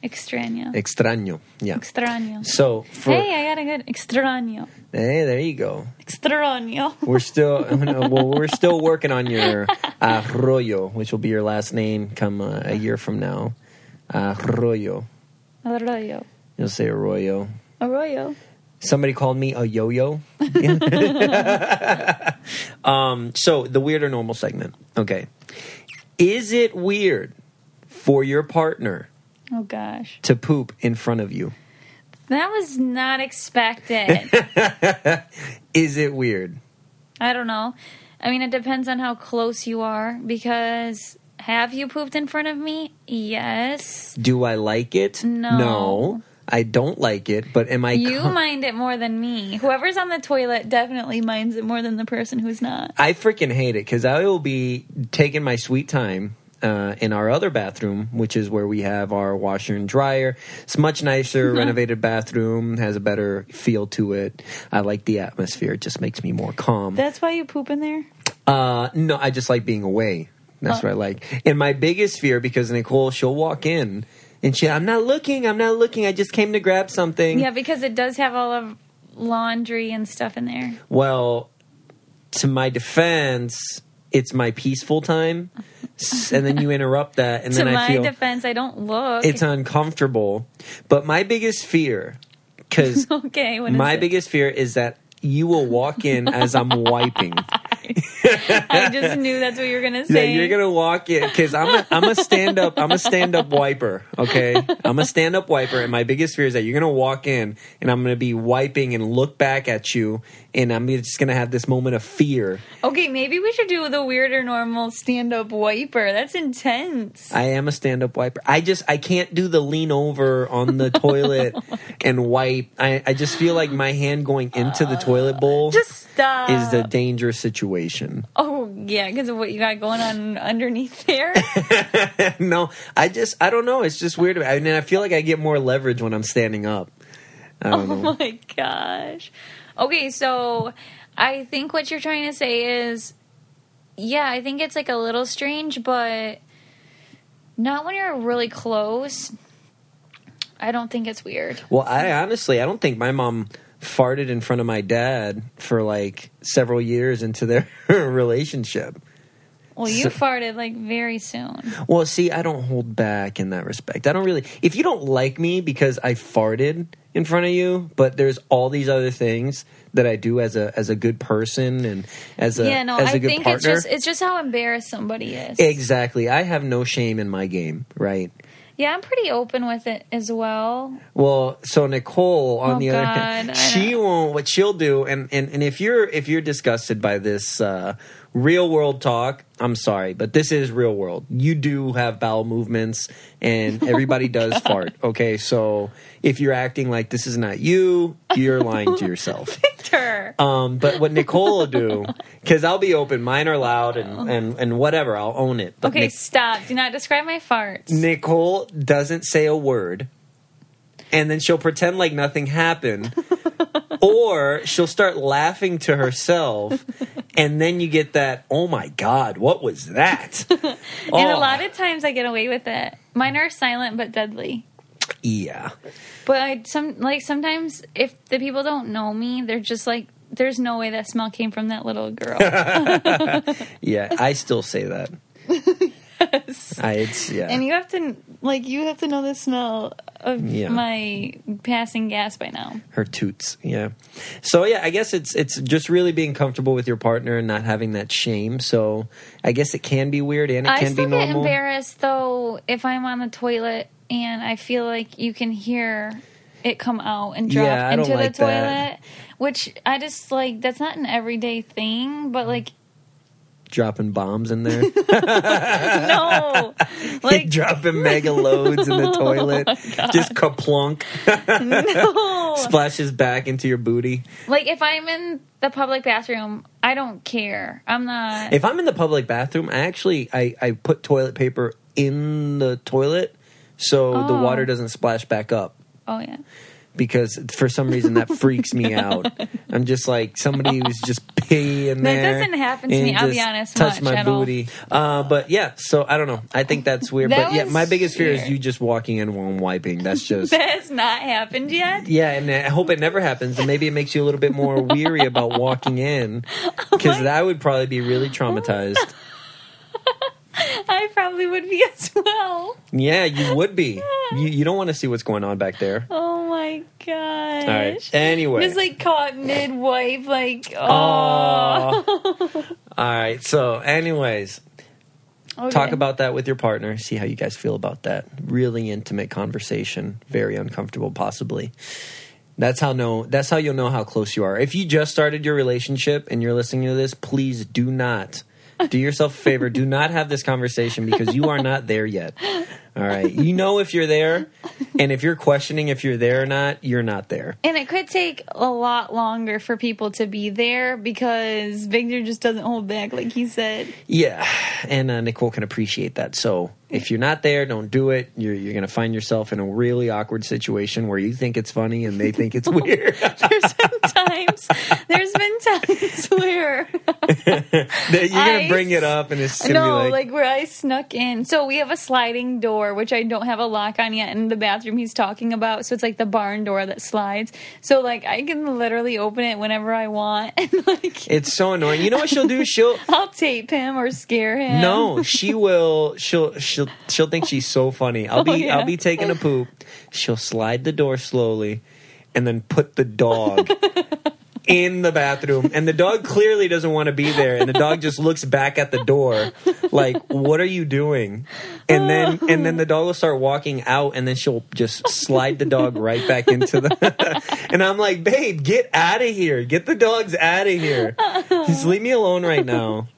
Extraño. Extraño. Yeah. Extraño. So for Hey, I got a good extraño. Hey, there you go. Extraño. We're still well. We're still working on your arroyo, which will be your last name come uh, a year from now. Arroyo. Arroyo. You'll say arroyo. Arroyo. Somebody called me a yo-yo. um, so the weird or normal segment. Okay. Is it weird for your partner Oh gosh. to poop in front of you? That was not expected. Is it weird? I don't know. I mean, it depends on how close you are because have you pooped in front of me? Yes. Do I like it? No. No. I don't like it, but am I You com- mind it more than me. Whoever's on the toilet definitely minds it more than the person who's not. I freaking hate it because I will be taking my sweet time uh, in our other bathroom, which is where we have our washer and dryer. It's much nicer, renovated bathroom, has a better feel to it. I like the atmosphere; it just makes me more calm. That's why you poop in there? Uh, no, I just like being away. That's what I like. And my biggest fear, because Nicole, she'll walk in and she, I'm not looking, I'm not looking. I just came to grab something. Yeah, because it does have all of laundry and stuff in there. Well, to my defense, it's my peaceful time, and then you interrupt that, and then I my feel defense, I don't look. it's uncomfortable. But my biggest fear, because okay. My biggest fear is that you will walk in as I'm wiping. I just knew that's what you were gonna say. Yeah, you're gonna walk in because I'm a, I'm a stand up I'm a stand up wiper. Okay, I'm a stand up wiper, and my biggest fear is that you're gonna walk in and I'm gonna be wiping and look back at you, and I'm just gonna have this moment of fear. Okay, maybe we should do the weirder normal stand up wiper. That's intense. I am a stand up wiper. I just I can't do the lean over on the toilet and wipe. I, I just feel like my hand going into the toilet bowl Just stop. is the dangerous situation. Oh yeah, because of what you got going on underneath there. no, I just I don't know. It's just weird. I mean, I feel like I get more leverage when I'm standing up. I don't oh know. oh my gosh. Okay, so I think what you're trying to say is yeah, I think it's like a little strange, but not when you're really close. I don't think it's weird. Well, I honestly, I don't think my mom farted in front of my dad for like several years into their relationship. Well, you So- farted like very soon. Well, see, I don't hold back in that respect. I don't really. If you don't like me because I farted in front of you, but there's all these other things that I do as a as a good person and as a yeah, no, as a I good think partner. it's just it's just how embarrassed somebody is. exactly. I have no shame in my game, right? Yeah, I'm pretty open with it as well. Well, so Nicole, on Oh, the other God, hand, she won't. What she'll do, and, and and if you're if you're disgusted by this uh, real world talk, I'm sorry, but this is real world. You do have bowel movements, and everybody does fart. Okay, so if you're acting like this is not you, you're lying to yourself. Victor. Um, but what Nicole will do, because I'll be open, mine are loud and, and, and whatever, I'll own it. But okay, Nic- stop. Do not describe my farts. Nicole doesn't say a word, and then she'll pretend like nothing happened, or she'll start laughing to herself, and then you get that, oh my God, what was that? And Oh, a lot of times I get away with it. Mine are silent but deadly. Yeah. But I some like sometimes if the people don't know me, they're just like, "There's no way that smell came from that little girl." Yeah, I still say that. I, it's, yeah. and you have to like you have to know the smell of Yeah. my passing gas by now. her toots yeah so yeah i guess it's it's just really being comfortable with your partner and not having that shame so i guess it can be weird and it I can still be get normal embarrassed though if I'm on the toilet and I feel like you can hear it come out and drop Yeah, I don't into the toilet, that. which I just like. That's not an everyday thing, but like dropping bombs in there no, like dropping mega loads in the oh toilet just kaplunk no. splashes back into your booty Like if I'm in the public bathroom, I don't care. I'm not. if i'm in the public bathroom i actually i, I put toilet paper in the toilet so the Oh. water doesn't splash back up oh yeah. Because for some reason that freaks me out. I'm just like somebody who's just peeing That there. doesn't happen to me, I'll be honest, Touch my booty. Uh, but yeah, so I don't know. I think that's weird. That but yeah, my biggest fear is you just walking in while I'm wiping. That's just. That has not happened yet. yeah, and I hope it never happens. And maybe it makes you a little bit more weary about walking in, because that would probably be really traumatized. I probably would be as well. Yeah, you would be. You, you don't want to see what's going on back there. Oh my gosh. All right. Anyway. Just like caught midwife, like oh. All right. So, anyways, Okay. talk about that with your partner. See how you guys feel about that. Really intimate conversation. Very uncomfortable, possibly. That's how know. That's how you'll know how close you are. If you just started your relationship and you're listening to this, please do not do yourself a favor. Do not have this conversation because you are not there yet. All right. You know if you're there, and if you're questioning if you're there or not, you're not there. And it could take a lot longer for people to be there because Victor just doesn't hold back, like he said. Yeah, and uh, Nicole can appreciate that. So if you're not there, don't do it. You're you're going to find yourself in a really awkward situation where you think it's funny and they think it's weird. There's been times, there's been times where you're I to bring it up and it's no, be like, like, where I snuck in. So we have a sliding door, which I don't have a lock on yet in the bathroom he's talking about. So it's like the barn door that slides. So like I can literally open it whenever I want, and like it's so annoying. You know what she'll do? She'll I'll tape him or scare him. no, she will. She'll she'll she'll think she's so funny. I'll be Oh, yeah. I'll be taking a poop. She'll slide the door slowly, and then put the dog in the bathroom. And the dog clearly doesn't want to be there. And the dog just looks back at the door, like, "What are you doing?" And then and then the dog will start walking out, and then she'll just slide the dog right back into the. and I'm like, "Babe, get out of here! Get the dogs out of here! Just leave me alone right now."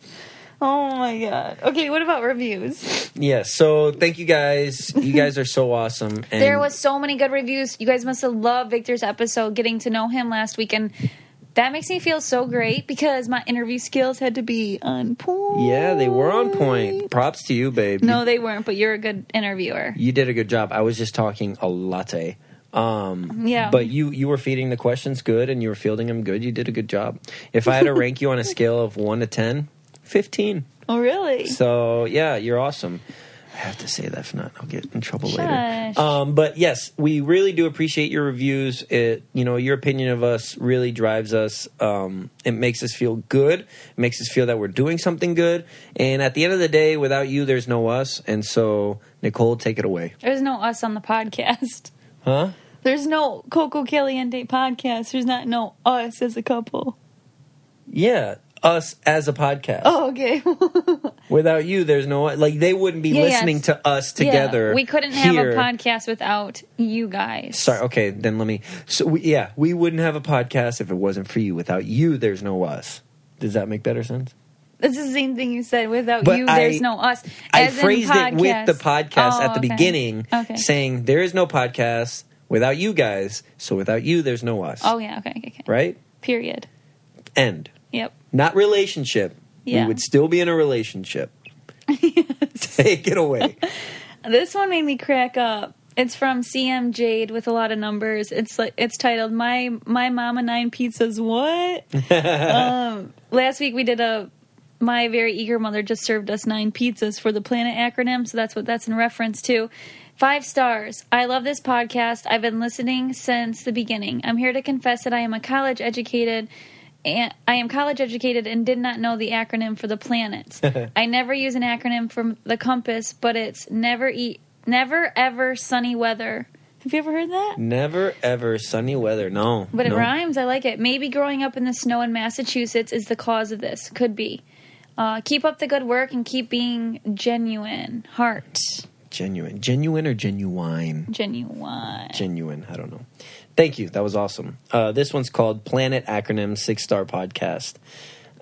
Oh my god. Okay, what about reviews? Yes. So thank you guys. You guys are so awesome. And There was so many good reviews. You guys must have loved Victor's episode, getting to know him last week, and that makes me feel so great because my interview skills had to be on point. yeah, they were on point. Props to you, babe. No, they weren't, but you're a good interviewer. you did a good job. I was just talking a latte. Um, Yeah. But you you were feeding the questions good and you were fielding them good. You did a good job. If I had to rank you on a scale of one to ten, 15. Oh, really? So yeah, you're awesome. I have to say that if not, I'll get in trouble later. Um, but yes, we really do appreciate your reviews. It, you know, your opinion of us really drives us. Um, it makes us feel good. It makes us feel that we're doing something good. And at the end of the day, without you, there's no us. And so, Nicole, take it away. There's no us on the podcast. Huh? There's no Coco Caliente podcast. There's not no us as a couple. Yeah, us as a podcast. Oh, okay. Without you, there's no like they wouldn't be Yeah, yeah, listening it's- to us together. Yeah, we couldn't have here. a podcast without you guys. Sorry. Okay, then let me. So we, yeah, we wouldn't have a podcast if it wasn't for you. Without you, there's no us. Does that make better sense? It's the same thing you said. Without But you, I- there's no us. I As in phrased it with the podcast Oh, at the oh, okay. beginning, Okay. saying there is no podcast without you guys. So without you, there's no us. Oh yeah. Okay. Okay. okay. Right. Period. End. Yep. Not relationship. Yeah. We would still be in a relationship. Take it away. This one made me crack up. It's from CM Jade with a lot of numbers. It's like it's titled "My My Mama Nine Pizzas." What? um, last week we did a. My very eager mother just served us nine pizzas for the Planet acronym, so that's what that's in reference to. Five stars. I love this podcast. I've been listening since the beginning. I'm here to confess that I am a college educated I am college educated and did not know the acronym for the planets. I never use an acronym for the compass, but it's never eat never ever sunny weather. Have you ever heard that? Never ever sunny weather. No. But it no. rhymes. I like it. Maybe growing up in the snow in Massachusetts is the cause of this. Could be. Uh, keep up the good work and keep being genuine. Heart. Genuine. Genuine or genuine? Genuine. Genuine. I don't know. Thank you. That was awesome. Uh, this one's called Planet Acronym Six Star Podcast.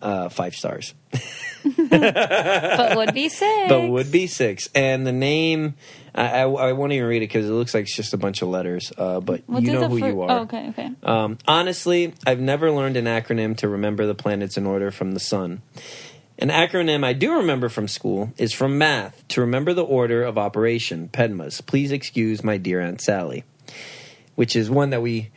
Uh, five stars. but would be six. But would be six. And the name, I, I, I won't even read it because it looks like it's just a bunch of letters. Uh, but We'll you know who fir- you are. Oh, okay, okay. Um, honestly, I've never learned an acronym to remember the planets in order from the sun. An acronym I do remember from school is from math to remember the order of operation, PEDMAS. Please excuse my dear Aunt Sally, which is one that we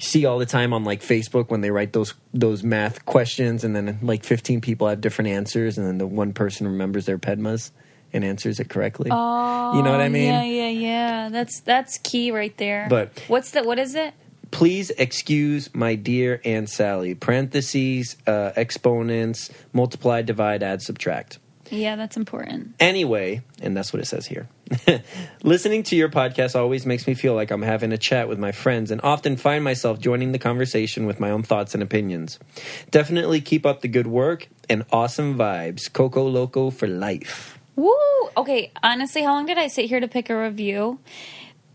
see all the time on like Facebook when they write those those math questions and then like 15 people have different answers and then the one person remembers their PEDMAS and answers it correctly. Oh, you know what I mean? Yeah, yeah, yeah. That's that's key right there. But- what's the what is it? please excuse my dear Aunt Sally. Parentheses, uh, exponents, multiply, divide, add, subtract. Yeah, that's important. Anyway, and that's what it says here. Listening to your podcast always makes me feel like I'm having a chat with my friends and often find myself joining the conversation with my own thoughts and opinions. Definitely keep up the good work and awesome vibes. Coco Loco for life. Woo! Okay, honestly, how long did I sit here to pick a review?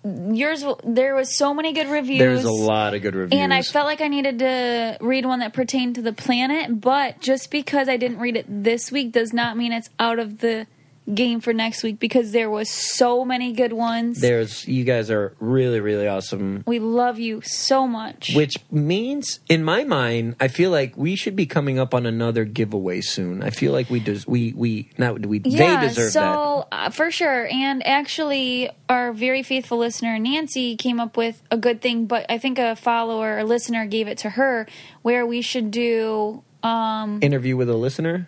Yours, there was so many good reviews. There's a lot of good reviews. And I felt like I needed to read one that pertained to the planet, but just because I didn't read it this week does not mean it's out of the game for next week because there was so many good ones. There's you guys are really really awesome. we love you so much. Which means, in my mind, I feel like we should be coming up on another giveaway soon. I feel like we des- we we not we yeah, they deserve that. so uh, for sure. And actually, our very faithful listener Nancy came up with a good thing, but I think a follower, a listener, gave it to her where we should do. Um, Interview with a listener.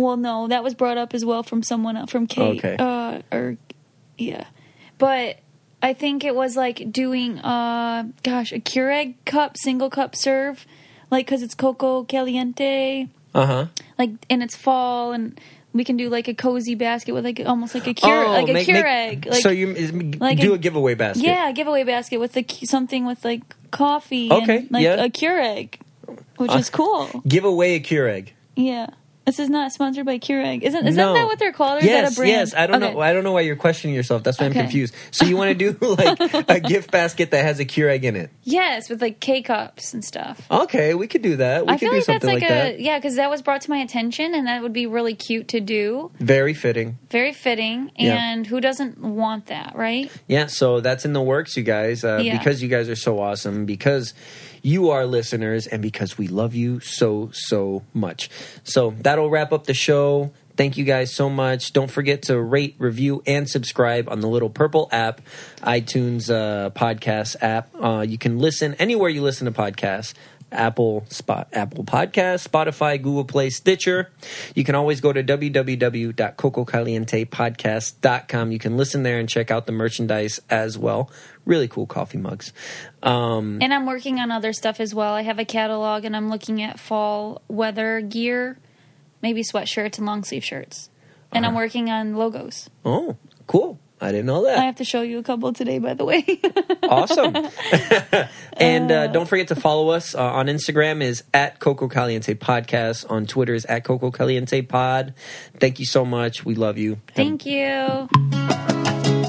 Well, no, that was brought up as well from someone else, from Kate. Okay. Uh, or yeah, but I think it was like doing, uh, gosh, a Keurig cup, single cup serve, like because it's Coco Caliente, Uh huh. like and it's fall and. We can do like a cozy basket with like almost like a cure Keurig, like a Keurig. like, Oh, so you is- like do a- a, giveaway basket. yeah, a giveaway basket with the something with like coffee. Okay, and, like yeah. a Keurig, which Uh, is cool. Give away a Keurig. Yeah, this is not sponsored by Keurig. Isn't isn't no. that what they're called? Or yes, is that a brand? yes. I don't Okay. know. I don't know why you're questioning yourself. That's why Okay. I'm confused. So you want to do like a gift basket that has a Keurig in it? Yes, with like K cups and stuff. Okay, we could do that. We I could feel do like that's like, like, a that. yeah, because that was brought to my attention, and that would be really cute to do. Very fitting. Very fitting, Yeah. and who doesn't want that, right? Yeah, so that's in the works, you guys. Uh, Yeah. Because you guys are so awesome, because you are listeners, and because we love you so, so much. So that'll wrap up the show. Thank you guys so much. Don't forget to rate, review, and subscribe on the little purple app, iTunes uh, podcast app. Uh, you can listen anywhere you listen to podcasts. Apple Spot Apple Podcast, Spotify, Google Play, Stitcher. You can always go to www.cococalientepodcast.com. You can listen there and check out the merchandise as well. Really cool coffee mugs. Um, And I'm working on other stuff as well. I have a catalog and I'm looking at fall weather gear, maybe sweatshirts and long sleeve shirts. And I'm working on logos. oh, cool. I didn't know that. I have to show you a couple today, by the way. awesome. and uh, don't forget to follow us uh, on Instagram is at Coco Caliente Podcast. On Twitter is at Coco Caliente Pod. Thank you so much. We love you. Have- Thank you.